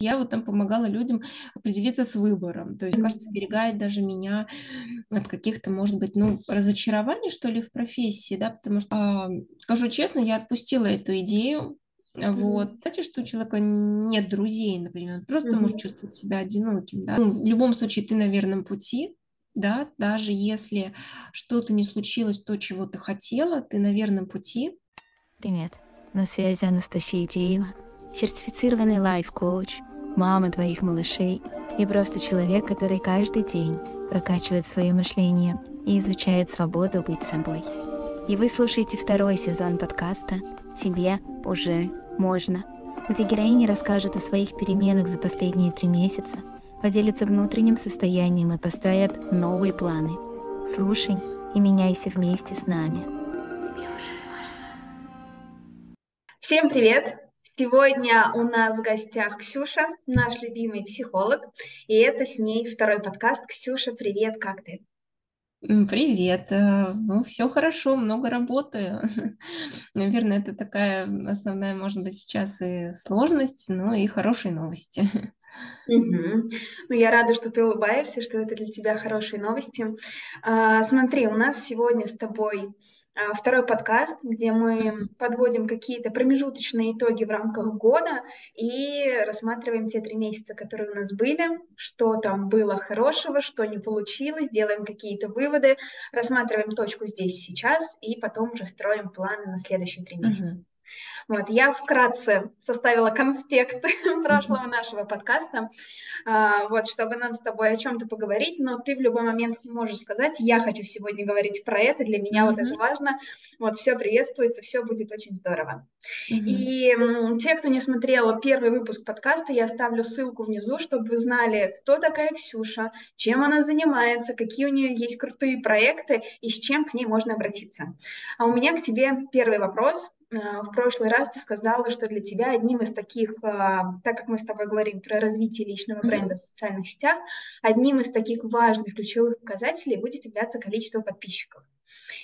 Я вот там помогала людям определиться с выбором. То есть, мне кажется, берегает даже меня от каких-то, может быть, ну, разочарований, что ли, в профессии, да, потому что, а, скажу честно, я отпустила эту идею, вот. Кстати, что у человека нет друзей, например, он просто mm-hmm. может чувствовать себя одиноким, да. Ну, в любом случае, ты на верном пути, да, даже если что-то не случилось, то, чего ты хотела, ты на верном пути. Привет, на связи Анастасия Деева сертифицированный лайф-коуч, мама твоих малышей и просто человек, который каждый день прокачивает свое мышление и изучает свободу быть собой. И вы слушаете второй сезон подкаста «Тебе уже можно», где героини расскажут о своих переменах за последние три месяца, поделятся внутренним состоянием и поставят новые планы. Слушай и меняйся вместе с нами. Тебе уже можно. Всем привет! Сегодня у нас в гостях Ксюша, наш любимый психолог, и это с ней второй подкаст. Ксюша, привет, как ты? Привет. Э, ну, все хорошо, много работы. Наверное, это такая основная, может быть, сейчас и сложность, но и хорошие новости. Угу. Ну, я рада, что ты улыбаешься, что это для тебя хорошие новости. А, смотри, у нас сегодня с тобой второй подкаст, где мы подводим какие-то промежуточные итоги в рамках года и рассматриваем те три месяца, которые у нас были, что там было хорошего, что не получилось, делаем какие-то выводы, рассматриваем точку здесь сейчас и потом уже строим планы на следующие три месяца. Uh-huh. Вот, я вкратце составила конспект прошлого нашего подкаста, а, вот, чтобы нам с тобой о чем-то поговорить, но ты в любой момент можешь сказать, я хочу сегодня говорить про это, для меня mm-hmm. вот это важно, вот, все приветствуется, все будет очень здорово. Mm-hmm. И те, кто не смотрел первый выпуск подкаста, я оставлю ссылку внизу, чтобы вы знали, кто такая Ксюша, чем она занимается, какие у нее есть крутые проекты и с чем к ней можно обратиться. А у меня к тебе первый вопрос. А, в прошлый раз ты сказала, что для тебя одним из таких, а, так как мы с тобой говорим про развитие личного бренда в социальных сетях, одним из таких важных ключевых показателей будет являться количество подписчиков.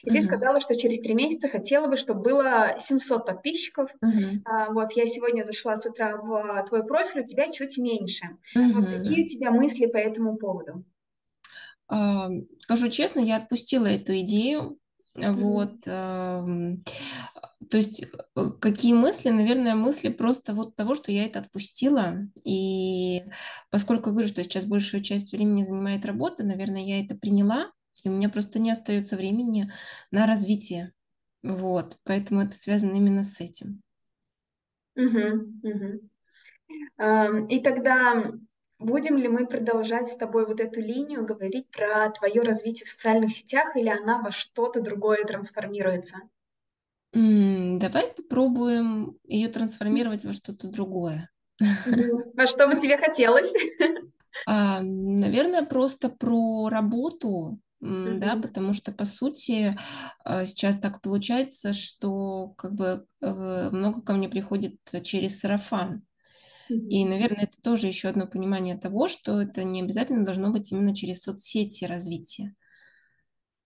И mm-hmm. ты сказала, что через три месяца хотела бы, чтобы было 700 подписчиков. Mm-hmm. вот я сегодня зашла с утра в твой профиль, у тебя чуть меньше. Mm-hmm. Вот какие у тебя мысли по этому поводу? Скажу честно, я отпустила эту идею, вот, то есть э, какие мысли? Наверное, мысли просто вот того, что я это отпустила. И поскольку говорю, что сейчас большую часть времени занимает работа, наверное, я это приняла, и у меня просто не остается времени на развитие. Вот, поэтому это связано именно с этим. Угу, угу. И тогда Будем ли мы продолжать с тобой вот эту линию, говорить про твое развитие в социальных сетях, или она во что-то другое трансформируется? М, Давай попробуем ее трансформировать во что-то другое. Во что бы тебе хотелось? А, Наверное, просто про работу, да, потому что, по сути, а, сейчас так получается, что как бы э, много ко мне приходит через сарафан. И, наверное, это тоже еще одно понимание того, что это не обязательно должно быть именно через соцсети развитие.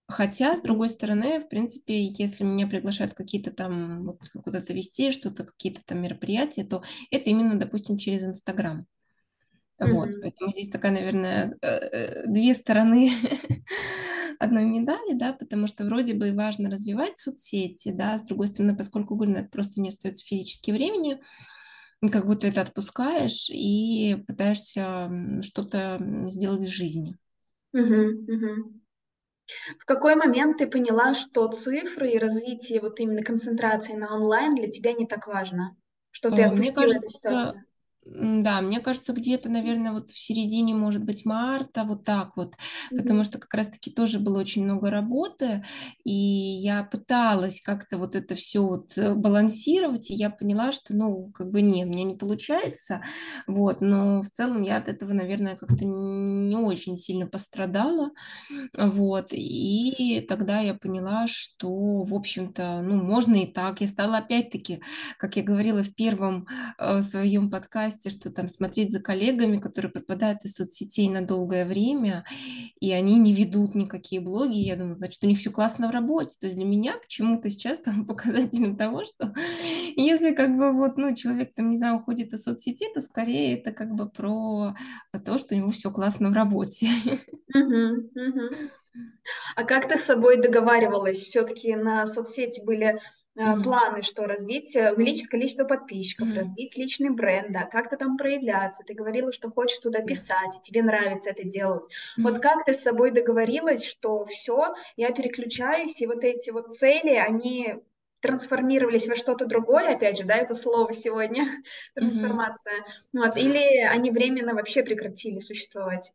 Хотя, с другой стороны, в принципе, если меня приглашают какие-то там вот куда-то вести, что-то, какие-то там мероприятия, то это именно, допустим, через Инстаграм. Mm-hmm. Вот, поэтому здесь такая, наверное, э, э, две стороны одной медали, да, потому что вроде бы важно развивать соцсети, да, с другой стороны, поскольку, говорю, просто не остается физически времени, как будто это отпускаешь и пытаешься что-то сделать в жизни. Угу, угу. В какой момент ты поняла, что цифры и развитие вот именно концентрации на онлайн для тебя не так важно? Что ты отпустила Мне кажется? Да, мне кажется, где-то, наверное, вот в середине, может быть, марта, вот так вот, mm-hmm. потому что как раз-таки тоже было очень много работы, и я пыталась как-то вот это все вот э, балансировать, и я поняла, что, ну, как бы не, мне не получается, вот, но в целом я от этого, наверное, как-то не очень сильно пострадала, вот, и тогда я поняла, что, в общем-то, ну, можно и так, я стала опять-таки, как я говорила в первом э, своем подкасте, подкасте, что там смотреть за коллегами, которые пропадают из соцсетей на долгое время, и они не ведут никакие блоги. Я думаю, значит, у них все классно в работе. То есть для меня почему-то сейчас там показателем того, что если как бы вот, ну, человек там, не знаю, уходит из соцсети, то скорее это как бы про то, что у него все классно в работе. Мгм, мгм. А как ты с собой договаривалась? Все-таки на соцсети были Мгм. планы, что развить, э, увеличить количество подписчиков, Мгм. развить личный бренд, да, как-то там проявляться. Ты говорила, что хочешь туда Да. писать, и тебе нравится это делать. Вот Мгм. как ты с собой договорилась, что все, я переключаюсь, и вот эти вот цели, они трансформировались во что-то другое, опять же, да, это слово сегодня, трансформация, вот, или они временно вообще прекратили существовать?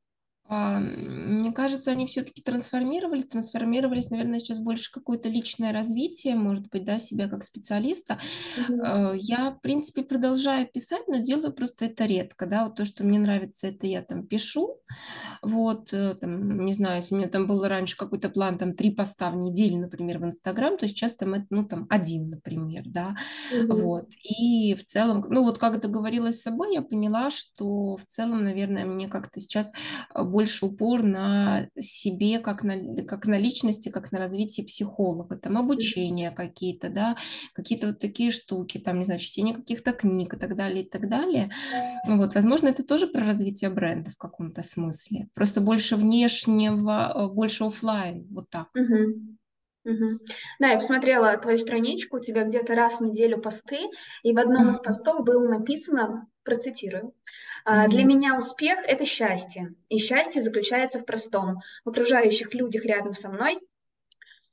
А, мне кажется, они все-таки трансформировались, трансформировались, наверное, сейчас больше какое-то личное развитие, может быть, да, себя как специалиста. Э, Я, в принципе, продолжаю писать, но делаю просто это редко, да, вот то, что мне нравится, это я там пишу, вот, э, там, не знаю, если у меня там был раньше какой-то план, там, три поста в неделю, например, в Инстаграм, то сейчас там, это, ну, там, один, например, да, Мгм. вот. И в целом, ну, вот как договорилась с собой, я поняла, что в целом, наверное, мне как-то сейчас э, больше упор на себе, как на, как на личности, как на развитие психолога, там, обучение какие-то, да, какие-то вот такие штуки, там, не знаю, чтение каких-то книг и так далее, и так далее. Вот, возможно, это тоже про развитие бренда в каком-то смысле. Просто больше внешнего, э, больше оффлайн, вот так. Мгм. Мгм. Да, я посмотрела твою страничку, у тебя где-то раз в неделю посты, и в одном из постов было написано, процитирую, «А, «Для меня успех– это счастье, и счастье заключается в простом, в окружающих людях рядом со мной».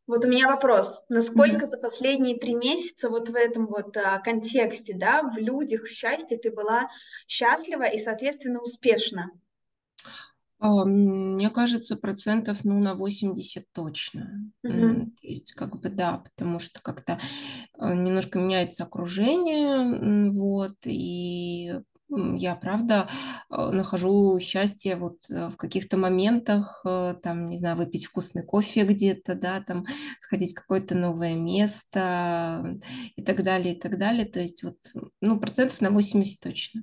Вот у меня вопрос, насколько Мгм. за последние три месяца вот в этом вот а, контексте, да, в людях, в счастье ты была счастлива и, соответственно, успешна? А, Мне кажется, процентов, ну, на 80 точно. Мгм. То есть, как бы, да, потому что как-то э, немножко меняется окружение, вот, и я, правда, э, нахожу счастье вот э, в каких-то моментах, э, там, не знаю, выпить вкусный кофе где-то, да, там, сходить в какое-то новое место и так далее, и так далее. То есть вот, ну, процентов на 80 точно.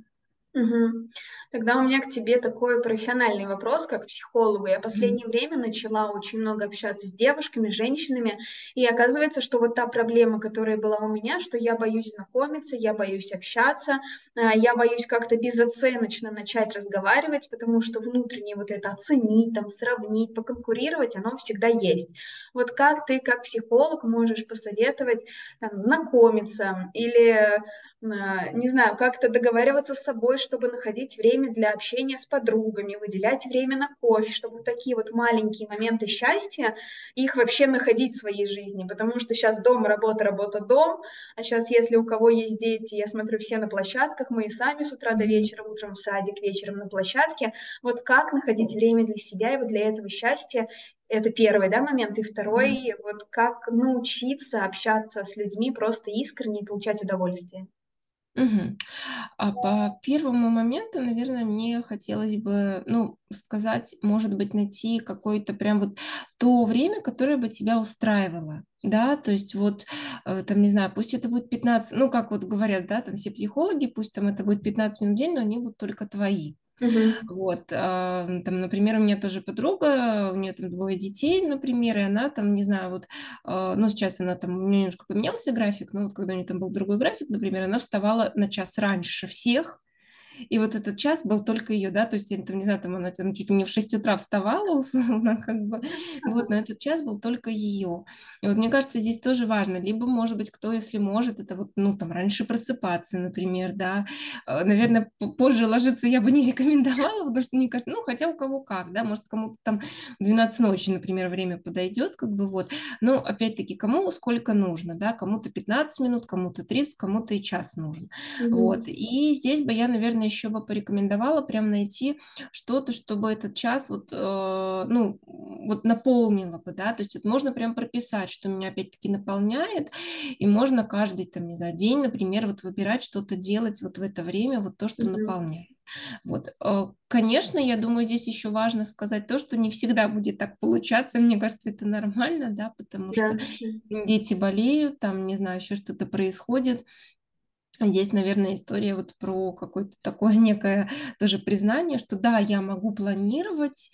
Мгм. Тогда у меня к тебе такой профессиональный вопрос, как психологу. Я последнее время начала очень много общаться с девушками, женщинами, и оказывается, что вот та проблема, которая была у меня, что я боюсь знакомиться, я боюсь общаться, а, я боюсь как-то безоценочно начать разговаривать, потому что внутренне вот это оценить, там, сравнить, поконкурировать, оно всегда есть. Вот как ты, как психолог, можешь посоветовать там, знакомиться или не знаю, как-то договариваться с собой, чтобы находить время для общения с подругами, выделять время на кофе, чтобы такие вот маленькие моменты счастья, их вообще находить в своей жизни, потому что сейчас дом, работа, работа, дом, а сейчас, если у кого есть дети, я смотрю, все на площадках, мы и сами с утра до вечера, утром в садик, вечером на площадке. Вот как находить время для себя и вот для этого счастья, это первый, да, момент. И второй, вот как научиться общаться с людьми просто искренне и получать удовольствие. Мгм. А по первому моменту, наверное, мне хотелось бы, ну, сказать, может быть, найти какое-то прям вот то время, которое бы тебя устраивало. Да, то есть вот, э, там, не знаю, пусть это будет 15, ну, как вот говорят, да, там все психологи, пусть там это будет 15 минут в день, но они будут только твои. Мгм. Вот, а, там, например, у меня тоже подруга, у нее там двое детей, например, и она там, не знаю, вот, а, ну, сейчас она там, у нее немножко поменялся график, но вот когда у нее там был другой график, например, она вставала на час раньше всех, и вот этот час был только ее, да, то есть, там, не знаю, там она там чуть ли не в 6 утра вставала, условно, как бы, вот, но этот час был только ее. И вот мне кажется, здесь тоже важно, либо, может быть, кто, если может, это вот, ну, там, раньше просыпаться, например, да, Э, наверное, позже ложиться я бы не рекомендовала, потому что, мне кажется, ну, хотя у кого как, да, может, кому-то там в 12 ночи, например, время подойдет, как бы вот, но, опять-таки, кому сколько нужно, да, кому-то 15 минут, кому-то 30, кому-то и час нужно. Вот. Мгм. И здесь бы я, наверное, еще бы порекомендовала прям найти что-то, чтобы этот час вот, э, ну, вот наполнило бы, да, то есть вот можно прям прописать, что меня опять-таки наполняет, и можно каждый, там, не знаю, день, например, вот выбирать что-то делать вот в это время, вот то, что Мгм. наполняет. Вот. Э, Конечно, я думаю, здесь еще важно сказать то, что не всегда будет так получаться. Мне кажется, это нормально, да, потому Да. что дети болеют, там, не знаю, еще что-то происходит. Здесь, наверное, история вот про какое-то такое некое тоже признание, что да, я могу планировать,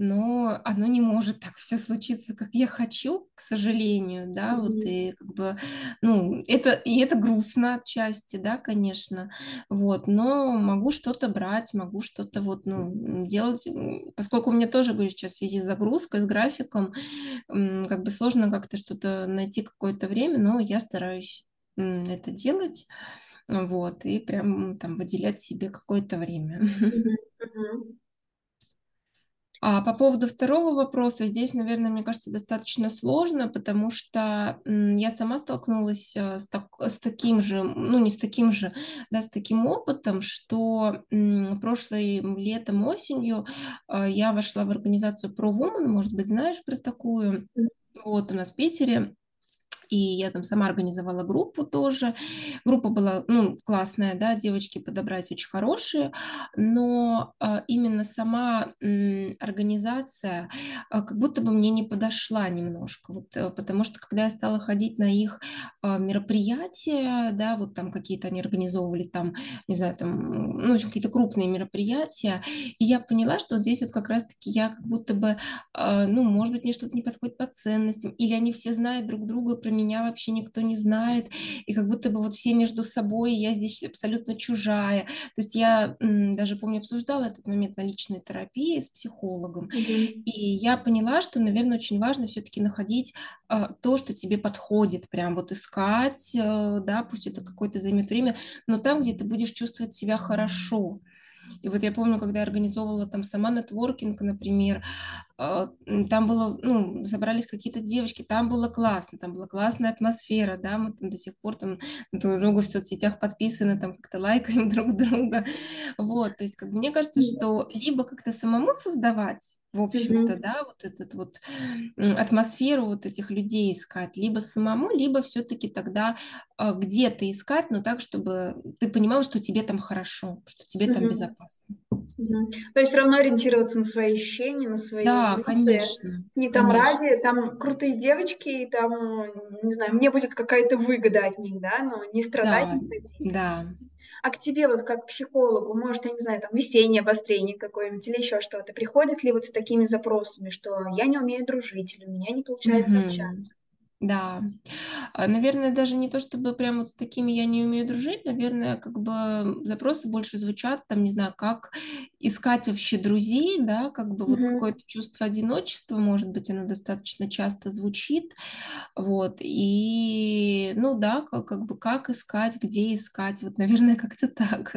но оно не может так все случиться, как я хочу, к сожалению, да, mm-hmm. вот и как бы, ну, это, и это грустно отчасти, да, конечно, вот, но могу что-то брать, могу что-то вот, ну, делать, поскольку у меня тоже, говорю, сейчас в связи с загрузкой, с графиком, как бы сложно как-то что-то найти какое-то время, но я стараюсь это делать, вот, и прям там выделять себе какое-то время. А по поводу второго вопроса, здесь, наверное, мне кажется, достаточно сложно, потому что я сама столкнулась э, с, так, с таким же, ну не с таким же, да, с таким опытом, что прошлым летом, осенью э, я вошла в организацию Pro Woman, может быть, знаешь про такую, вот у нас в Питере, и я там сама организовала группу тоже. Группа была, ну, классная, да, девочки подобрались очень хорошие, но э, именно сама организация э, как будто бы мне не подошла немножко, вот, э, потому что когда я стала ходить на их э, мероприятия, да, вот там какие-то они организовывали там, не знаю, там, ну, какие-то крупные мероприятия, и я поняла, что вот здесь вот как раз-таки я как будто бы, ну, может быть, мне что-то не подходит по ценностям, или они все знают друг друга про меня вообще никто не знает, и как будто бы вот все между собой, я здесь абсолютно чужая. То есть я даже, помню, обсуждала этот момент на личной терапии с психологом, и я поняла, что, наверное, очень важно все-таки находить а, то, что тебе подходит, прям вот искать, а, да, пусть это какое-то займет время, но там, где ты будешь чувствовать себя хорошо. И вот я помню, когда я организовывала там сама нетворкинг, например, там было, ну, собрались какие-то девочки, там было классно, там была классная атмосфера, да, мы там до сих пор там друг другу в соцсетях подписаны, там как-то лайкаем друг друга, вот, то есть как мне кажется, что либо как-то самому создавать, в общем-то, mm-hmm. да, вот этот вот атмосферу вот этих людей искать, либо самому, либо все-таки тогда э, где-то искать, но так, чтобы ты понимал, что тебе там хорошо, что тебе mm-hmm. там безопасно. То есть все равно ориентироваться на свои ощущения, на свои да, эмоции. конечно. Не там конечно. ради, там крутые девочки, и там, не знаю, мне будет какая-то выгода от них, да, но не страдать да, не хотеть. Да, а к тебе вот как психологу, может, я не знаю, там весеннее обострение какое-нибудь или еще что-то, приходит ли вот с такими запросами, что я не умею дружить или у меня не получается mm-hmm. общаться? Да, а, наверное, даже не то, чтобы прям вот с такими я не умею дружить, наверное, как бы запросы больше звучат, там, не знаю, как искать вообще друзей, да, как бы вот какое-то чувство одиночества, может быть, оно достаточно часто звучит, вот, и, ну да, как, как бы как искать, где искать, вот, наверное, как-то так.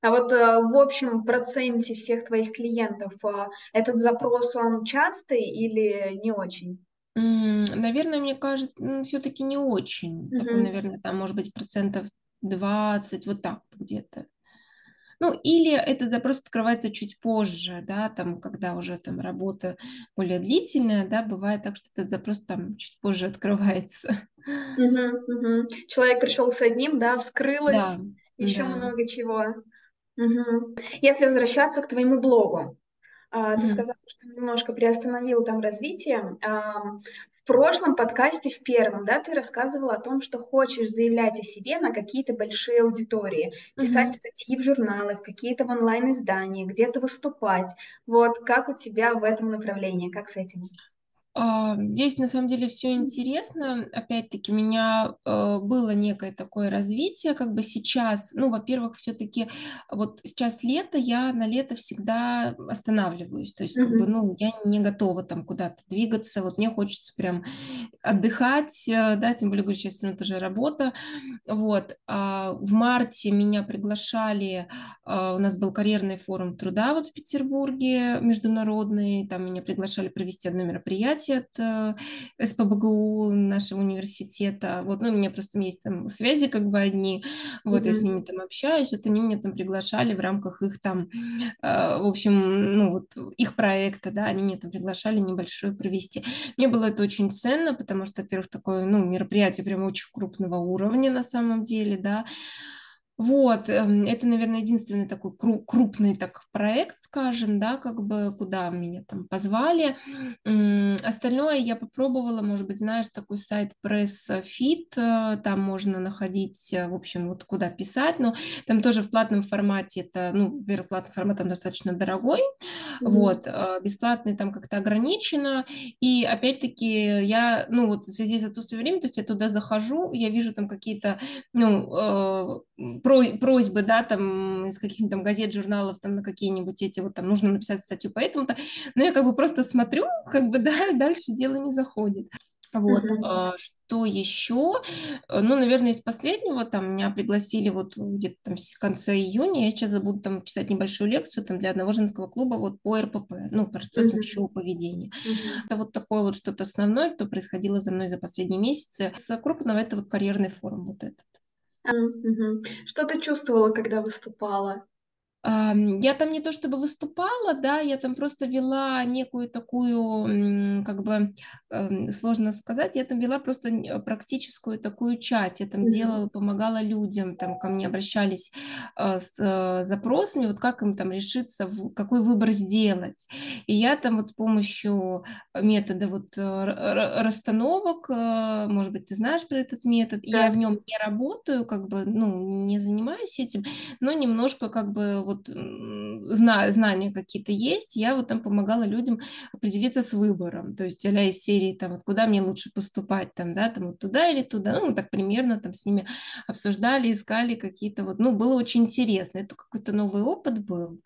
А вот э, в общем проценте всех твоих клиентов э, этот запрос, он частый или не очень? Наверное, мне кажется, все-таки не очень. Такой, наверное, там может быть процентов 20, вот так где-то. Ну, или этот запрос открывается чуть позже, да, там, когда уже там работа более длительная, да, бывает так, что этот запрос там чуть позже открывается. Угу, угу. Человек пришел с одним, да, вскрылось, да, еще да. много чего. Угу. Если возвращаться к твоему блогу, а, ты mm-hmm. сказала, что немножко приостановил там развитие. В прошлом подкасте, в первом, да, ты рассказывала о том, что хочешь заявлять о себе на какие-то большие аудитории, писать mm-hmm. статьи в журналы, в какие-то онлайн-издания, где-то выступать. Вот как у тебя в этом направлении, как с этим? А, здесь на самом деле все интересно. Опять-таки, у меня э, было некое такое развитие, как бы сейчас, ну, во-первых, все-таки вот сейчас лето, я на лето всегда останавливаюсь, то есть, как бы, ну, я не готова там куда-то двигаться, вот мне хочется прям отдыхать, э, да, тем более, говорю, сейчас равно тоже работа, вот. А в марте меня приглашали, а, у нас был карьерный форум труда вот в Петербурге международный, там меня приглашали провести одно мероприятие, университет, э, СПБГУ нашего университета. Вот, ну, у меня просто есть там связи как бы одни, вот, mm-hmm. я с ними там общаюсь, вот они меня там приглашали в рамках их там, э, в общем, ну, вот их проекта, да, они меня там приглашали небольшое провести. Мне было это очень ценно, потому что, во-первых, такое, ну, мероприятие прям очень крупного уровня на самом деле, да, Вот, эм, это, наверное, единственный такой крупный так проект, скажем, да, как бы, куда меня там позвали. Остальное я попробовала, может быть, знаешь, такой сайт Press Fit, э, там можно находить, э, в общем, вот куда писать, но там тоже в платном формате, это, ну, во-первых, платный формат там достаточно дорогой, mm-hmm. вот, э, бесплатный там как-то ограничено, и опять-таки я, ну, вот в связи с отсутствием времени, то есть я туда захожу, я вижу там какие-то, ну, просьбы, да, там из каких-нибудь там газет, журналов, там на какие-нибудь эти вот там нужно написать статью поэтому-то, но я как бы просто смотрю, как бы, да, дальше дело не заходит. Вот, uh-huh. что еще? Э, ну, наверное, из последнего, там, меня пригласили вот где-то там в конце июня, я сейчас буду там читать небольшую лекцию там для одного женского клуба вот по РПП, ну, по расстройству uh-huh. пищевого поведения. Uh-huh. Это вот такое вот что-то основное, что происходило за мной за последние месяцы. С крупного это вот карьерный форум вот этот. Что ты чувствовала, когда выступала? Я там не то чтобы выступала, да, я там просто вела некую такую, как бы, эм, сложно сказать, я там вела просто практическую такую часть, я там делала, помогала людям, там ко мне обращались э, с э, запросами, вот как им там решиться, какой выбор сделать. И я там вот с помощью метода вот э, расстановок, может быть, ты знаешь про этот метод, да. я в нем не работаю, как бы, ну, не занимаюсь этим, но немножко как бы вот вот зна знания какие-то есть, я вот там помогала людям определиться с выбором, то есть а из серии там, вот куда мне лучше поступать, там, да, там вот туда или туда, ну, так примерно там с ними обсуждали, искали какие-то вот, ну, было очень интересно, это какой-то новый опыт был,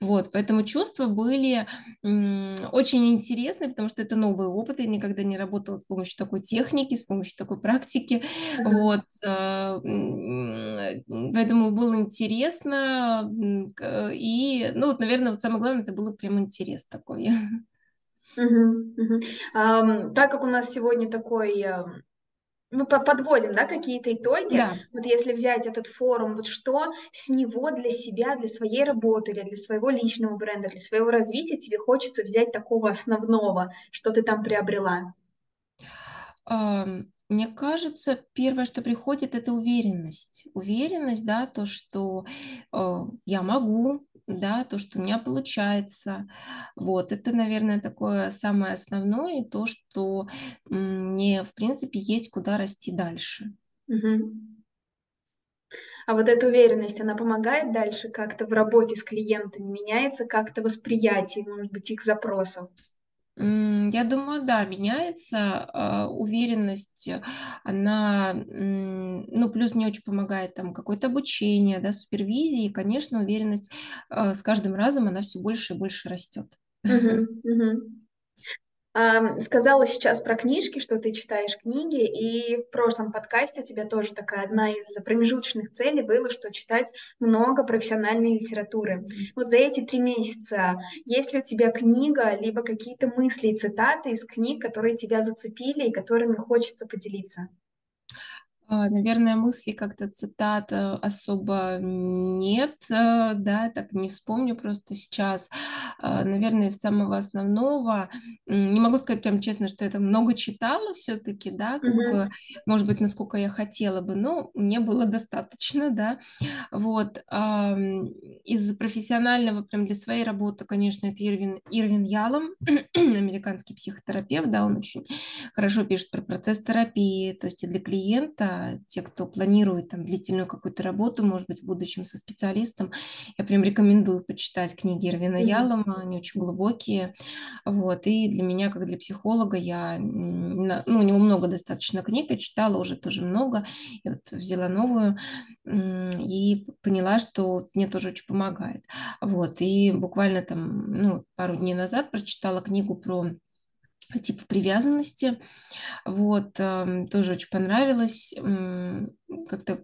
вот, поэтому чувства были очень интересные, потому что это новый опыт, я никогда не работала с помощью такой техники, с помощью такой практики, вот, а, поэтому было интересно, Э, и, ну, вот, наверное, вот самое главное, это было прям интерес такой. Um, так как у нас сегодня такой uh, мы подводим, да, какие-то итоги. Да. Вот если взять этот форум, вот что с него для себя, для своей работы или для своего личного бренда, для своего развития тебе хочется взять такого основного, что ты там приобрела? Um, мне кажется, первое, что приходит, это уверенность. Уверенность, да, то, что э, я могу, да, то, что у меня получается. Вот, это, наверное, такое самое основное, и то, что мне, в принципе, есть куда расти дальше. Угу. А вот эта уверенность, она помогает дальше как-то в работе с клиентами, меняется как-то восприятие, может быть, их запросов? Я думаю, да, меняется а, уверенность, она, ну, плюс мне очень помогает там какое-то обучение, да, супервизии, и, конечно, уверенность а, с каждым разом она все больше и больше растет. Мгм, мгм. Сказала сейчас про книжки, что ты читаешь книги, и в прошлом подкасте у тебя тоже такая одна из промежуточных целей было, что читать много профессиональной литературы. Вот за эти три месяца есть ли у тебя книга, либо какие-то мысли и цитаты из книг, которые тебя зацепили и которыми хочется поделиться? А, наверное, мысли как-то цитат особо нет, э, да, так не вспомню просто сейчас. А, наверное, из самого основного, не могу сказать прям честно, что я там много читала все-таки, да, как mm-hmm. бы, может быть, насколько я хотела бы, но мне было достаточно, да, вот. Из профессионального, прям для своей работы, конечно, это Ирвин, Ирвин Ялом, американский психотерапевт, да, он очень хорошо пишет про процесс терапии, то есть и для клиента, те, кто планирует там длительную какую-то работу, может быть, в будущем со специалистом, я прям рекомендую почитать книги Ирвина mm-hmm. Ялома, они очень глубокие, вот, и для меня, как для психолога, я, ну, у него много достаточно книг, я читала уже тоже много, и вот взяла новую и поняла, что мне тоже очень помогает, вот, и буквально там, ну, пару дней назад прочитала книгу про типа привязанности. Вот, эм, тоже очень понравилось. Как-то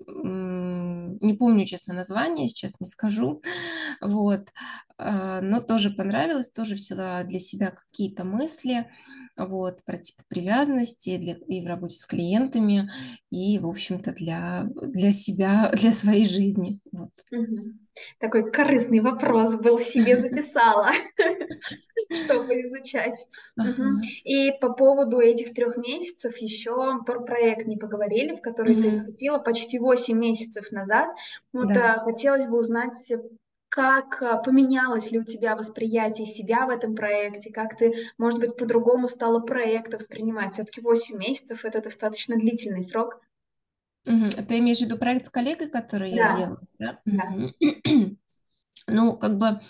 не помню, честно, название, сейчас не скажу. Вот, э, но тоже понравилось, тоже взяла для себя какие-то мысли вот, про типы привязанности для, и в работе с клиентами, и, в общем-то, для, для себя, для своей жизни. Вот. Такой корыстный вопрос был, себе записала, чтобы изучать. И по поводу этих трех месяцев еще про проект не поговорили, в который ты вступила почти 8 месяцев назад. Вот а, хотелось бы узнать как а, поменялось ли у тебя восприятие себя в этом проекте, как ты, может быть, по-другому стала проекты воспринимать. Все-таки 8 месяцев — это достаточно длительный срок. Ты имеешь в виду проект с коллегой, который я делаю? Да. да. Ну, как бы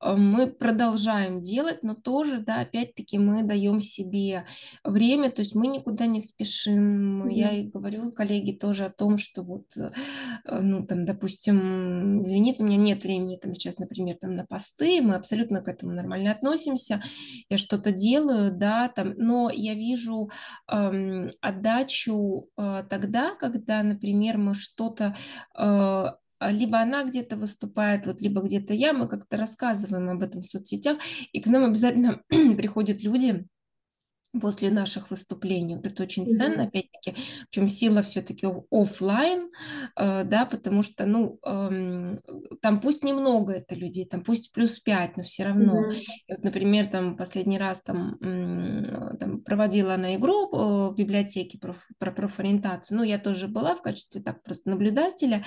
Э, мы продолжаем делать, но тоже, да, опять-таки мы даем себе время, то есть мы никуда не спешим. Mm-hmm. Я и говорю коллеге тоже о том, что вот, э, ну, там, допустим, извините, у меня нет времени там сейчас, например, там на посты, мы абсолютно к этому нормально относимся, я что-то делаю, да, там, но я вижу эм, отдачу э, тогда, когда, например, мы что-то э, либо она где-то выступает, вот, либо где-то я, мы как-то рассказываим об этом в соцсетях, и к нам обязательно приходят люди, после наших выступлений. Вот это очень ценно, mm-hmm. опять-таки, причем сила все-таки офлайн, э, да, потому что, ну, э, там пусть немного это людей, там пусть плюс пять, но все равно. Mm-hmm. вот, например, там последний раз там, э, там проводила она игру э, в библиотеке про, про профориентацию, ну, я тоже была в качестве так просто наблюдателя,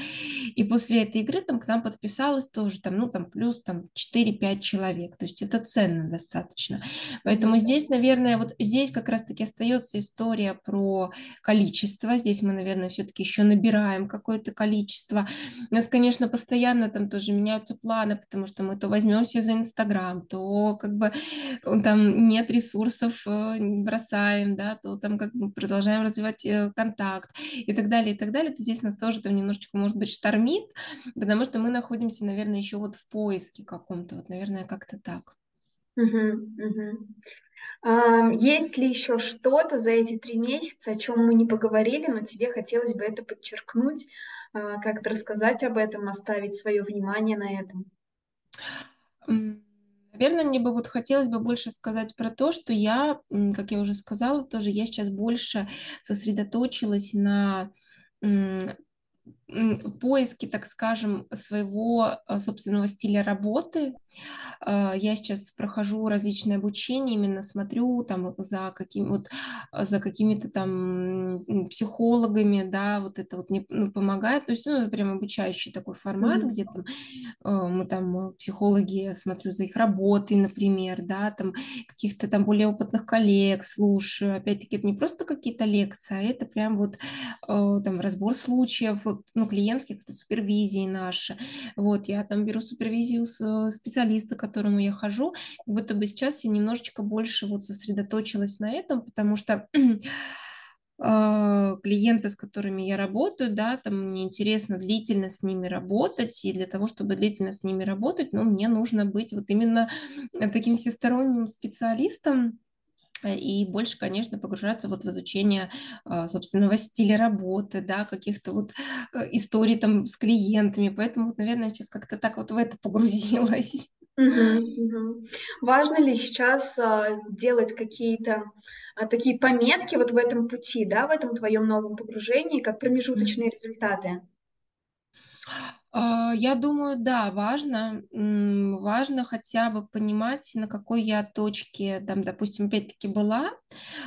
и после этой игры там к нам подписалось тоже там, ну, там плюс там 4-5 человек, то есть это ценно достаточно. Поэтому здесь, наверное, вот здесь как раз-таки остается история про количество. Здесь мы, наверное, все-таки еще набираем какое-то количество. У нас, конечно, постоянно там тоже меняются планы, потому что мы то возьмемся за Инстаграм, то как бы э, там нет ресурсов, э, бросаем, да, то там как бы продолжаем развивать э, контакт и так далее, и так далее. То здесь нас тоже там немножечко, может быть, штормит, потому что мы находимся, наверное, еще вот в поиске каком-то, вот, наверное, как-то так. Uh-huh, uh-huh. Есть ли еще что-то за эти три месяца, о чем мы не поговорили, но тебе хотелось бы это подчеркнуть, а, как-то рассказать об этом, оставить свое внимание на этом? Наверное, мне бы вот хотелось бы больше сказать про то, что я, как я уже сказала, тоже я сейчас больше сосредоточилась на поиске, так скажем, своего а, собственного стиля работы. А, я сейчас прохожу различные обучения, именно смотрю там за, каким, вот, а, за какими-то там психологами, да, вот это вот мне ну, помогает. То есть, ну, это прям обучающий такой формат, mm-hmm. где там мы там психологи, я смотрю за их работой, например, да, там каких-то там более опытных коллег слушаю. Опять-таки, это не просто какие-то лекции, а это прям вот там разбор случаев, вот, ну, клиентских, это супервизии наши. Вот, я там беру супервизию с э, специалиста, к которому я хожу, как будто бы сейчас я немножечко больше вот сосредоточилась на этом, потому что а, клиенты, с которыми я работаю, да, там мне интересно длительно с ними работать, и для того, чтобы длительно с ними работать, ну, мне нужно быть вот именно таким всесторонним специалистом, и больше, конечно, погружаться вот в изучение а, собственного стиля работы, да, каких-то вот э, историй там с клиентами. Поэтому, вот, наверное, сейчас как-то так вот в это погрузилась. Важно ли сейчас а, сделать какие-то а, такие пометки вот в этом пути, да, в этом твоем новом погружении, как промежуточные результаты? А, я думаю, да, важно, важно хотя бы понимать, на какой я точке, там, допустим, опять-таки была,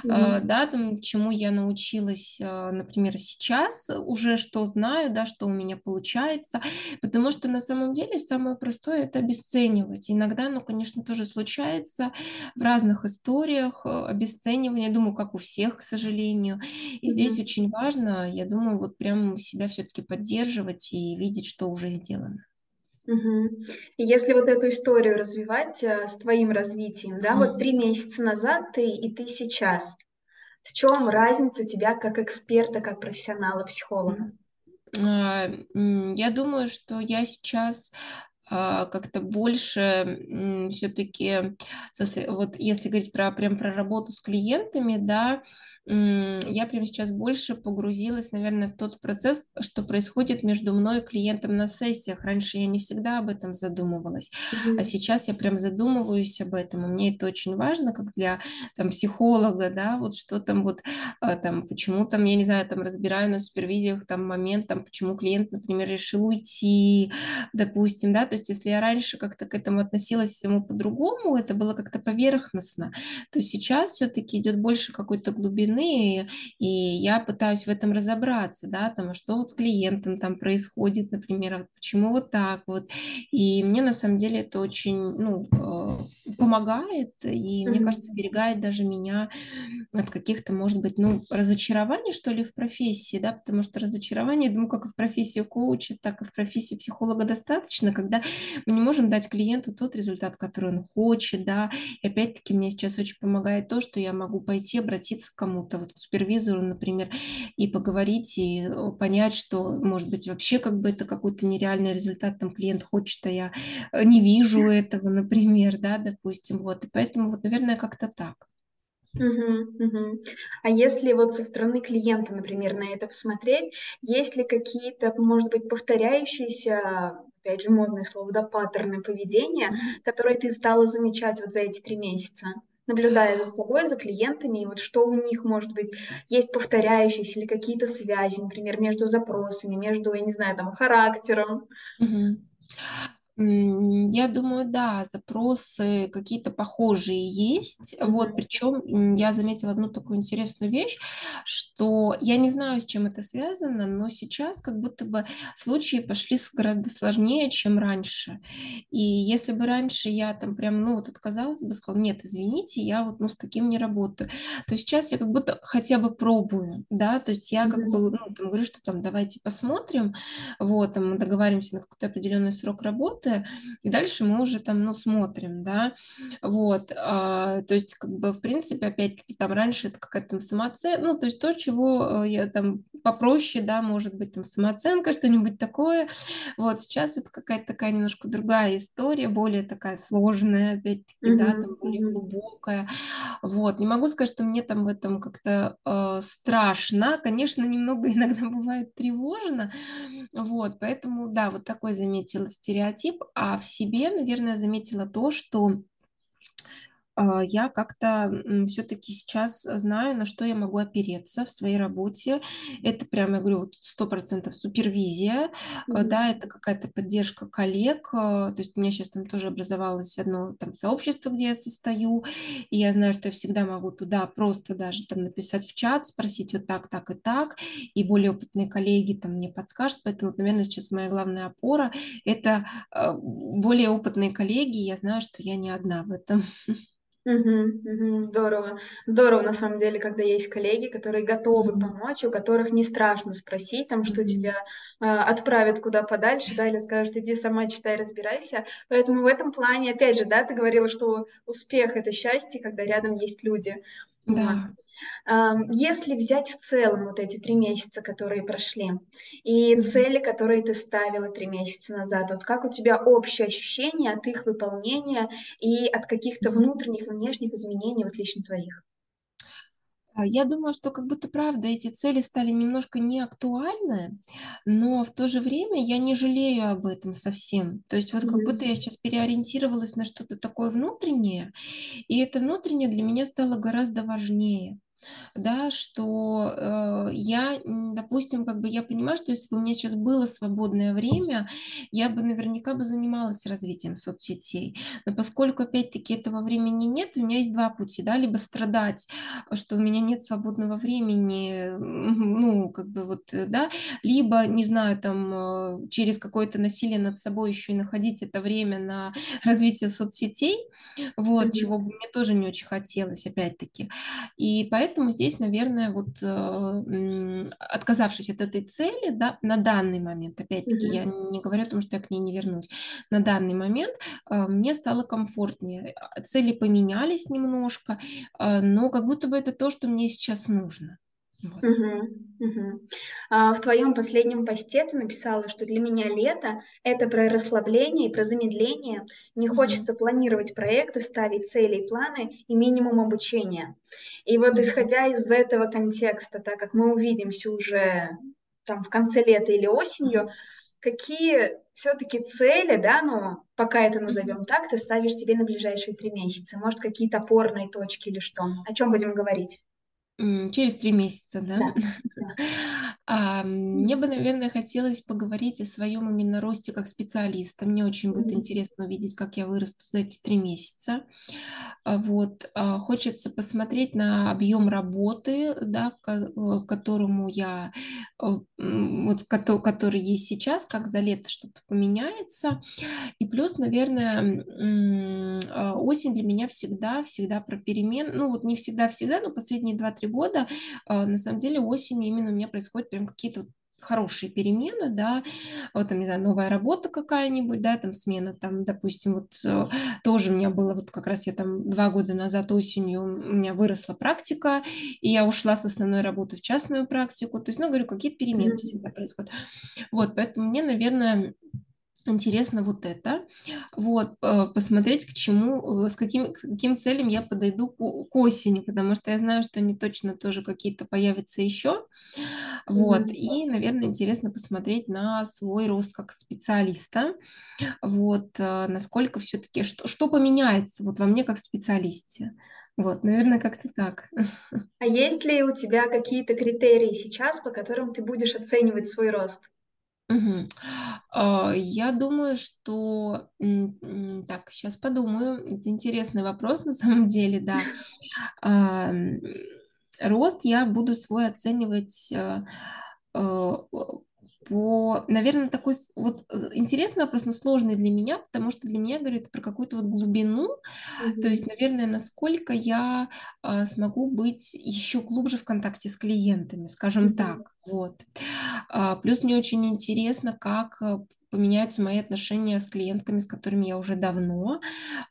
mm-hmm. да, там, чему я научилась, а, например, сейчас уже, что знаю, да, что у меня получается, потому что на самом деле самое простое это обесценивать. Иногда, ну, конечно, тоже случается в разных историях обесценивание, я думаю, как у всех, к сожалению. И mm-hmm. здесь очень важно, я думаю, вот прям себя все-таки поддерживать и видеть, что уже сделано. Угу. Если вот эту историю развивать э, с твоим развитием, да, вот три месяца назад ты и ты сейчас, в чем разница тебя как эксперта, как профессионала, психолога? А, я думаю, что я сейчас а, как-то больше все-таки, вот если говорить про, прям про работу с клиентами, да, я прямо сейчас больше погрузилась, наверное, в тот процесс, что происходит между мной и клиентом на сессиях. Раньше я не всегда об этом задумывалась, mm-hmm. а сейчас я прям задумываюсь об этом, и мне это очень важно, как для там, психолога, да, вот что там вот, а, там, почему там, я не знаю, там разбираю на супервизиях там момент, там, почему клиент, например, решил уйти, допустим, да, то есть если я раньше как-то к этому относилась всему по-другому, это было как-то поверхностно, то сейчас все-таки идет больше какой-то глубины глубины, и я пытаюсь в этом разобраться, да, там, а что вот с клиентом там происходит, например, а почему вот так вот. И мне на самом деле это очень, ну, э, помогает, и, mm-hmm. мне кажется, берегает даже меня от каких-то, может быть, ну, разочарований, что ли, в профессии, да, потому что разочарование, думаю, как и в профессии коуча, так и в профессии психолога достаточно, когда мы не можем дать клиенту тот результат, который он хочет, да, и опять-таки мне сейчас очень помогает то, что я могу пойти обратиться к кому кому-то, вот супервизору, например, и поговорить, и понять, что, может быть, вообще как бы это какой-то нереальный результат, там клиент хочет, а я э, не вижу этого, например, да, допустим, вот, и поэтому вот, наверное, как-то так. Угу, угу. А если вот со стороны клиента, например, на это посмотреть, есть ли какие-то, может быть, повторяющиеся, опять же, модное слово, да, паттерны поведения, которые ты стала замечать вот за эти три месяца? Наблюдая за собой, за клиентами, и вот что у них, может быть, есть повторяющиеся или какие-то связи, например, между запросами, между, я не знаю, там, характером. Угу. Я думаю, да, запросы какие-то похожие есть. Вот, причем я заметила одну такую интересную вещь, что я не знаю, с чем это связано, но сейчас как будто бы случаи пошли гораздо сложнее, чем раньше. И если бы раньше я там прям, ну вот отказалась бы, сказала, нет, извините, я вот ну с таким не работаю, то сейчас я как будто хотя бы пробую, да, то есть я как бы, ну, там говорю, что там давайте посмотрим, вот, там мы договариваемся на какой-то определенный срок работы, работы, и дальше мы уже там, ну, смотрим, да, вот, а, то есть, как бы, в принципе, опять-таки, там раньше это какая-то там самооценка, ну, то есть то, чего э, я там попроще, да, может быть, там самооценка, что-нибудь такое, вот, сейчас это какая-то такая немножко другая история, более такая сложная, опять-таки, mm-hmm. да, там более глубокая, вот, не могу сказать, что мне там в этом как-то э, страшно, конечно, немного иногда бывает тревожно, вот, поэтому, да, вот такой заметила стереотип, тип, а в себе, наверное, заметила то, что я как-то все-таки сейчас знаю, на что я могу опереться в своей работе. Это прямо, я говорю, сто процентов супервизия, mm-hmm. да, это какая-то поддержка коллег. А, то есть у меня сейчас там тоже образовалось одно там сообщество, где я состою, и я знаю, что я всегда могу туда просто даже там написать в чат, спросить вот так, так и так, и более опытные коллеги там мне подскажут. Поэтому, наверное, сейчас моя главная опора – это более опытные коллеги, я знаю, что я не одна в этом. Угу, угу, здорово. Здорово, на самом деле, когда есть коллеги, которые готовы помочь, у которых не страшно спросить, там, что тебя э, отправят куда подальше, да, или скажут, иди сама читай, разбирайся. Поэтому в этом плане, опять же, да, ты говорила, что успех — это счастье, когда рядом есть люди. Да. Если взять в целом вот эти три месяца, которые прошли, и цели, которые ты ставила три месяца назад, вот как у тебя общее ощущение от их выполнения и от каких-то внутренних и внешних изменений вот лично твоих? А, я думаю, что как будто правда эти цели стали немножко неактуальны, но в то же время я не жалею об этом совсем. То есть вот как будто я сейчас переориентировалась на что-то такое внутреннее, и это внутреннее для меня стало гораздо важнее да, что э, я, допустим, как бы я понимаю, что если бы у меня сейчас было свободное время, я бы наверняка бы занималась развитием соцсетей. Но поскольку, опять-таки, этого времени нет, у меня есть два пути, да, либо страдать, что у меня нет свободного времени, ну, как бы вот, э, да, либо, не знаю, там, э, через какое-то насилие над собой еще и находить это время на развитие соцсетей, вот, mm-hmm. чего бы мне тоже не очень хотелось, опять-таки. И поэтому поэтому здесь, наверное, вот э, отказавшись от этой цели, да, на данный момент, опять-таки, mm-hmm. я не говорю о том, что я к ней не вернусь, на данный момент э, мне стало комфортнее. Цели поменялись немножко, э, но как будто бы это то, что мне сейчас нужно. Вот. Угу, угу. А, в твоем последнем посте ты написала, что для меня лето — это про расслабление и про замедление. Не угу. хочется планировать проекты, ставить цели и планы и минимум обучения. И вот исходя из этого контекста, так как мы увидимся уже там в конце лета или осенью, какие все-таки цели, да, ну, пока это назовем так, ты ставишь себе на ближайшие три месяца? Может, какие-то опорные точки или что? О чем будем говорить? Через три месяца, да? Да. А, мне бы, наверное, хотелось поговорить о своем именно росте как специалиста. Мне очень будет интересно увидеть, как я вырасту за эти три месяца. А, вот. А, хочется посмотреть на объем работы, да, к которому я, вот, который есть сейчас, как за лето что-то поменяется. И плюс, наверное, осень для меня всегда, всегда про перемен. Ну, вот не всегда-всегда, но последние два-три года, а, на самом деле осенью именно у меня происходят прям какие-то хорошие перемены, да, вот там, не знаю, новая работа какая-нибудь, да, там смена, там, допустим, вот э, тоже у меня было, вот как раз я там два года назад осенью у меня выросла практика, и я ушла с основной работы в частную практику, то есть, ну, говорю, какие-то перемены всегда происходят. Вот, поэтому мне, наверное, интересно вот это, вот, э, посмотреть, к чему, э, с каким, с каким целям я подойду к, к осени, потому что я знаю, что они точно тоже какие-то появятся еще, вот, mm-hmm. и, наверное, интересно посмотреть на свой рост как специалиста, вот, э, насколько все-таки, что, что поменяется вот во мне как специалисте, вот, наверное, как-то так. А есть ли у тебя какие-то критерии сейчас, по которым ты будешь оценивать свой рост? Мгм. А, я думаю, что так, сейчас подумаю. Это интересный вопрос на самом деле, да. Рост я буду свой оценивать а, а, по, наверное, такой вот интересный вопрос, но сложный для меня, потому что для меня говорит про какую-то вот глубину, то есть, наверное, насколько я смогу быть еще глубже в контакте с клиентами, скажем так. Вот. А, плюс мне очень интересно, как э, поменяются мои отношения с клиентками, с которыми я уже давно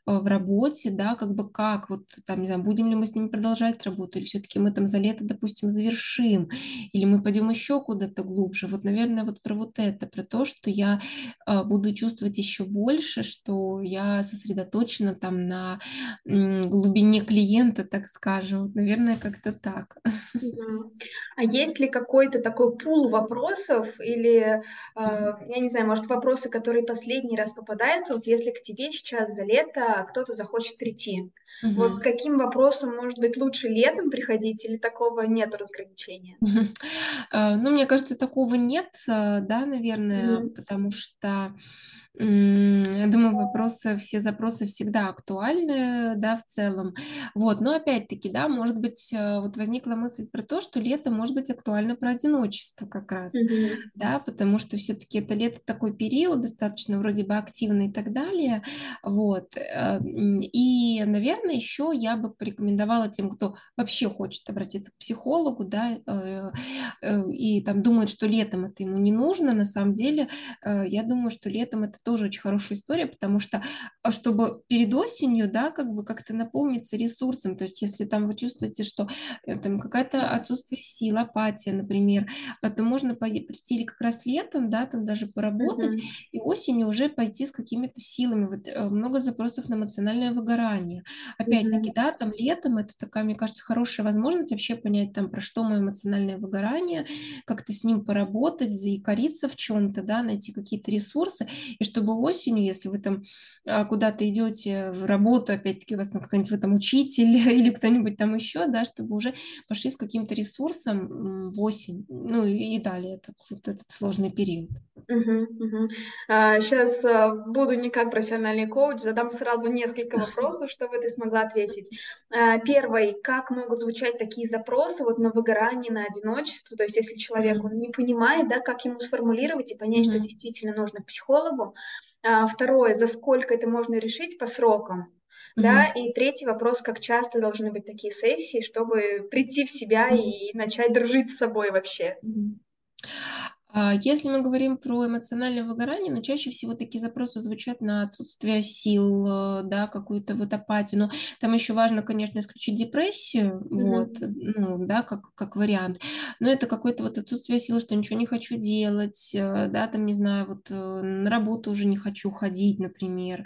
э, в работе, да, как бы как, вот там, не знаю, будем ли мы с ними продолжать работу, или все-таки мы там за лето, допустим, завершим, или мы пойдем еще куда-то глубже. Вот, наверное, вот про вот это, про то, что я э, буду чувствовать еще больше, что я сосредоточена там на глубине клиента, так скажем. Наверное, как-то так. А есть ли какой-то такой пул вопросов или, я не знаю, может, вопросы, которые последний раз попадаются, вот если к тебе сейчас за лето кто-то захочет прийти, угу. вот с каким вопросом, может быть, лучше летом приходить или такого нет разграничения? А, ну, мне кажется, такого нет, а, да, наверное, потому что я думаю, вопросы, все запросы всегда актуальны, да, в целом. Вот, но опять-таки, да, может быть, э, вот возникла мысль про то, что лето может быть актуально про одиночество как раз, mm-hmm. да, потому что все-таки это лето такой период достаточно вроде бы активный и так далее, вот. Э, и, наверное, еще я бы порекомендовала тем, кто вообще хочет обратиться к психологу, да, э, и там думает, что летом это ему не нужно, на самом деле, я думаю, что летом это тоже очень хорошая история, потому что чтобы перед осенью, да, как бы как-то наполниться ресурсом, то есть если там вы чувствуете, что э, там какая-то отсутствие сил, апатия, например, то можно прийти или как раз летом, да, там даже поработать, mm-hmm. и осенью уже пойти с какими-то силами. Вот э, много запросов на эмоциональное выгорание. Опять-таки, mm-hmm. да, там летом это такая, мне кажется, хорошая возможность вообще понять там, про что мое эмоциональное выгорание, как-то с ним поработать, заикариться в чем-то, да, найти какие-то ресурсы, и чтобы осенью, если вы там а, куда-то идете в работу, опять-таки у вас там какой-нибудь в этом учитель или кто-нибудь там еще, да, чтобы уже пошли с каким-то ресурсом в осень, ну и далее, это, вот этот сложный период. Угу, угу. А, сейчас а, буду не как профессиональный коуч, задам сразу несколько вопросов, чтобы ты смогла ответить. А, первый, как могут звучать такие запросы вот на выгорание, на одиночество, то есть если человек он не понимает, да, как ему сформулировать и понять, что действительно нужно к психологу. А, второе, за сколько это можно решить по срокам. Mm-hmm. Да, и третий вопрос, как часто должны быть такие сессии, чтобы прийти в себя mm-hmm. и начать дружить с собой вообще. Mm-hmm. А если мы говорим про эмоциональное выгорание, ну, чаще всего такие запросы звучат на отсутствие сил, э, да, какую-то вот апатию. Но там еще важно, конечно, исключить депрессию, вот, Мгм. ну, да, как, как вариант. Но это какое-то вот отсутствие сил, что ничего не хочу делать, э, да, там, не знаю, вот э, на работу уже не хочу ходить, например.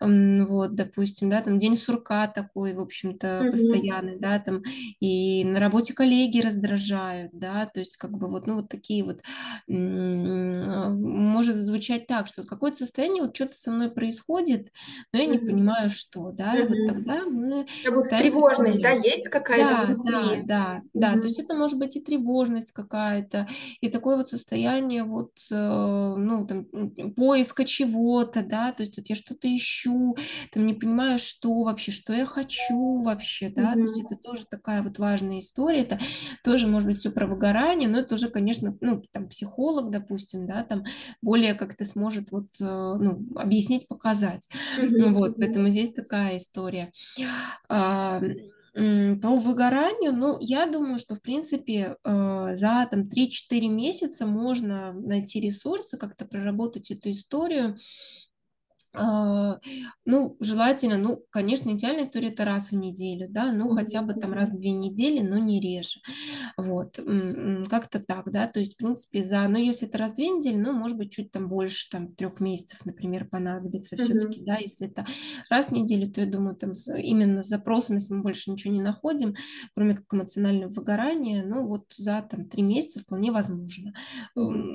Вот, допустим, да, там день сурка такой, в общем-то, Мгм. постоянный, да, там, и на работе коллеги раздражают, да, то есть как бы вот, ну, вот такие вот может звучать так, что какое-то состояние, вот что-то со мной происходит, но я не Мгм. понимаю, что, да, и вот тогда мы Как будто тревожность, да, понять. есть какая-то Да, да, внутри. да, да, то есть это может быть и тревожность какая-то, и такое вот состояние вот, э, ну, там, поиска чего-то, да, то есть вот я что-то ищу, там не понимаю, что вообще, что я хочу вообще, да, то есть это тоже такая вот важная история, это тоже может быть все про выгорание, но это уже, конечно, ну, там, психолог, допустим, да, там, более как-то сможет вот, э, ну, объяснить, показать. Мгм. Вот, поэтому здесь такая история. А, По выгоранию, ну, я думаю, что, в принципе, э, за там три-четыре месяца можно найти ресурсы, как-то проработать эту историю. А, Ну, желательно, ну, конечно, идеальная история это раз в неделю, да, ну, хотя бы там раз в две недели, но не реже. Вот, как-то так, да, то есть, в принципе, за, ну, если это раз в две недели, ну, может быть, чуть там больше, там, трех месяцев, например, понадобится все-таки, Мгм. да, если это раз в неделю, то я думаю, там, именно с запросом, если мы больше ничего не находим, кроме как эмоционального выгорания, ну, вот за, там, три месяца вполне возможно. Мгм.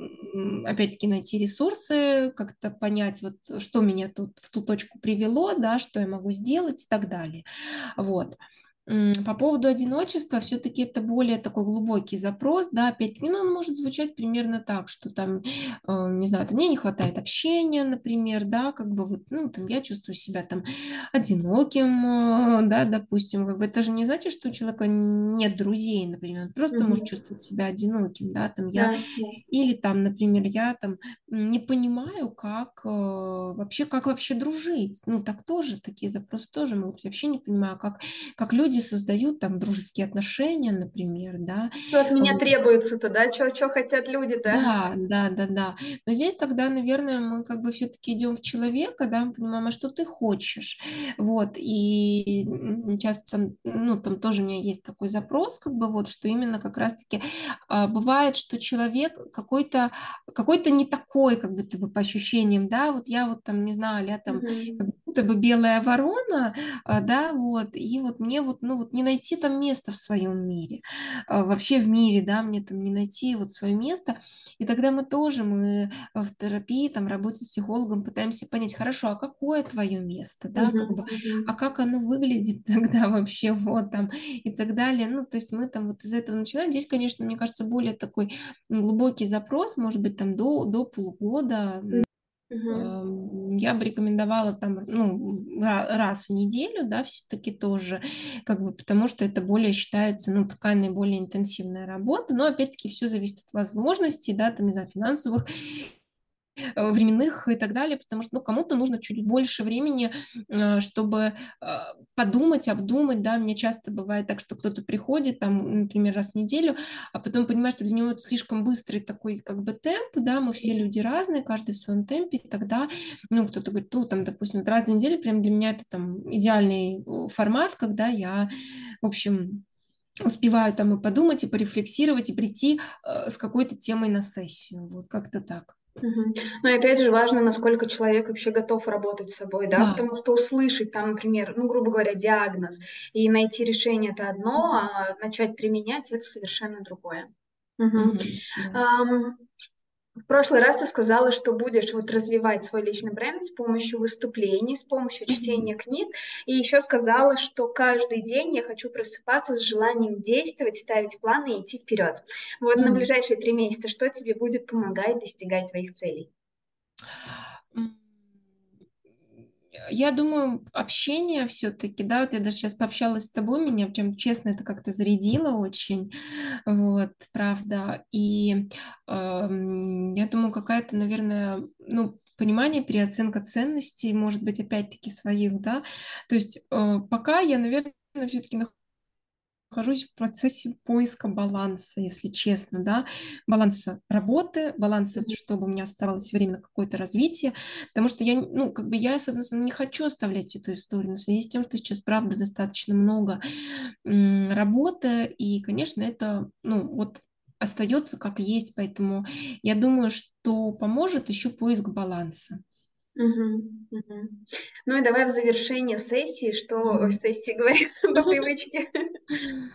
Опять-таки найти ресурсы, как-то понять, вот, что меня тут в ту точку привело, да, что я могу сделать и так далее. Вот. По поводу одиночества, все-таки это более такой глубокий запрос, да, опять-таки, ну, он может звучать примерно так, что там, э, не знаю, там, мне не хватает общения, например, да, как бы вот, ну, там, я чувствую себя там одиноким, э, да, допустим, как бы это же не значит, что у человека нет друзей, например, он просто может Мгм. чувствовать себя одиноким, да, там, я да. или там, например, я там не понимаю, как э, вообще, как вообще дружить. Ну, так тоже, такие запросы тоже могут быть. Вообще не понимаю, как, как люди создают там дружеские отношения, например, да. Что от меня требуется-то, да? Что хотят люди-то? Да, да, да, да. Но здесь тогда, наверное, мы как бы все-таки идем в человека, да, мы понимаем, а что ты хочешь. Вот, и часто там, ну, там тоже у меня есть такой запрос, как бы вот, что именно как раз-таки а, бывает, что человек какой-то какой-то не такой, как будто бы по ощущениям, да, вот я вот там, не знаю, я там Мгм. Будто бы белая ворона, а, да, вот, и вот мне вот, ну, вот не найти там место в своем мире, а, вообще в мире, да, мне там не найти вот свое место, и тогда мы тоже, мы э, в терапии, там, работе с психологом пытаемся понять, хорошо, а какое твое место, да, Мгм. как бы, Мгм. а как оно выглядит тогда вообще, вот там, и так далее. Ну, то есть мы там вот из этого начинаем. Здесь, конечно, мне кажется, более такой глубокий запрос, может быть, там до, до полугода. Эм, Я бы рекомендовала там, ну, ра- раз в неделю, да, все-таки тоже, как бы, потому что это более считается, ну, такая наиболее интенсивная работа, но, опять-таки, все зависит от возможностей, да, там, не знаю, финансовых, временных и так далее, потому что, ну, кому-то нужно чуть больше времени, э, чтобы э, подумать, обдумать, да, мне часто бывает так, что кто-то приходит, там, например, раз в неделю, а потом понимает, что для него это слишком быстрый такой, как бы, темп, да, мы все люди разные, каждый в своем темпе, и тогда, ну, кто-то говорит, ну, там, допустим, вот раз в неделю, прям для меня это там идеальный э, формат, когда я, в общем, успеваю там и подумать, и порефлексировать, и прийти э, с какой-то темой на сессию, вот как-то так. Ну и опять же важно, насколько человек вообще готов работать с собой, да, Да. потому что услышать там, например, ну, грубо говоря, диагноз и найти решение это одно, а начать применять это совершенно другое. Мгм. Мгм. Да. В прошлый раз ты сказала, что будешь вот развивать свой личный бренд с помощью выступлений, с помощью чтения книг, и еще сказала, что каждый день я хочу просыпаться с желанием действовать, ставить планы и идти вперед. Вот на Мгм. ближайшие три месяца что тебе будет помогать достигать твоих целей? Я думаю, общение все-таки, да, вот я даже сейчас пообщалась с тобой, меня прям честно это как-то зарядило очень, вот, правда. И эм, я думаю, какая-то, наверное, ну, понимание, переоценка ценностей, может быть, опять-таки своих, да. То есть э, пока я, наверное, все-таки нахожусь в процессе поиска баланса, если честно, да, баланса работы, баланса, чтобы у меня оставалось время на какое-то развитие, потому что я, ну, как бы я, соответственно, не хочу оставлять эту историю, но в связи с тем, что сейчас, правда, достаточно много работы, и, конечно, это, ну, вот остается как есть, поэтому я думаю, что поможет еще поиск баланса. Мгм, мгм. Ну и давай в завершение сессии, что, ой, сессии говорю по привычке,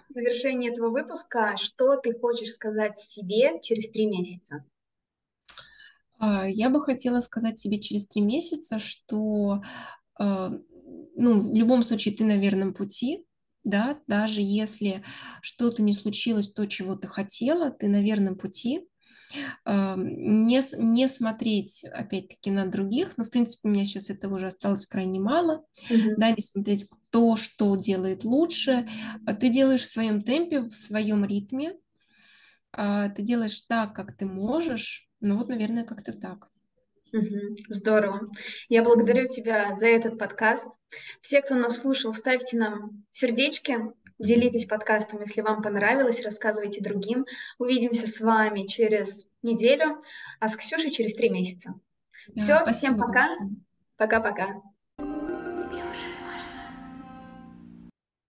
в завершение этого выпуска, что ты хочешь сказать себе через три месяца? А, я бы хотела сказать себе через три месяца, что, а, ну, в любом случае ты на верном пути, да, даже если что-то не случилось, то, чего ты хотела, ты на верном пути не, не смотреть, опять-таки, на других, но, в принципе, у меня сейчас этого уже осталось крайне мало, mm-hmm. да, не смотреть, кто что делает лучше, а ты делаешь в своем темпе, в своем ритме, а, ты делаешь так, как ты можешь, ну вот, наверное, как-то так. Здорово. Я благодарю тебя за этот подкаст. Все, кто нас слушал, ставьте нам сердечки, Делитесь подкастом, если вам понравилось, рассказывайте другим. Увидимся с вами через неделю, а с Ксюшей через три месяца. Да, Все, всем пока. Пока-пока.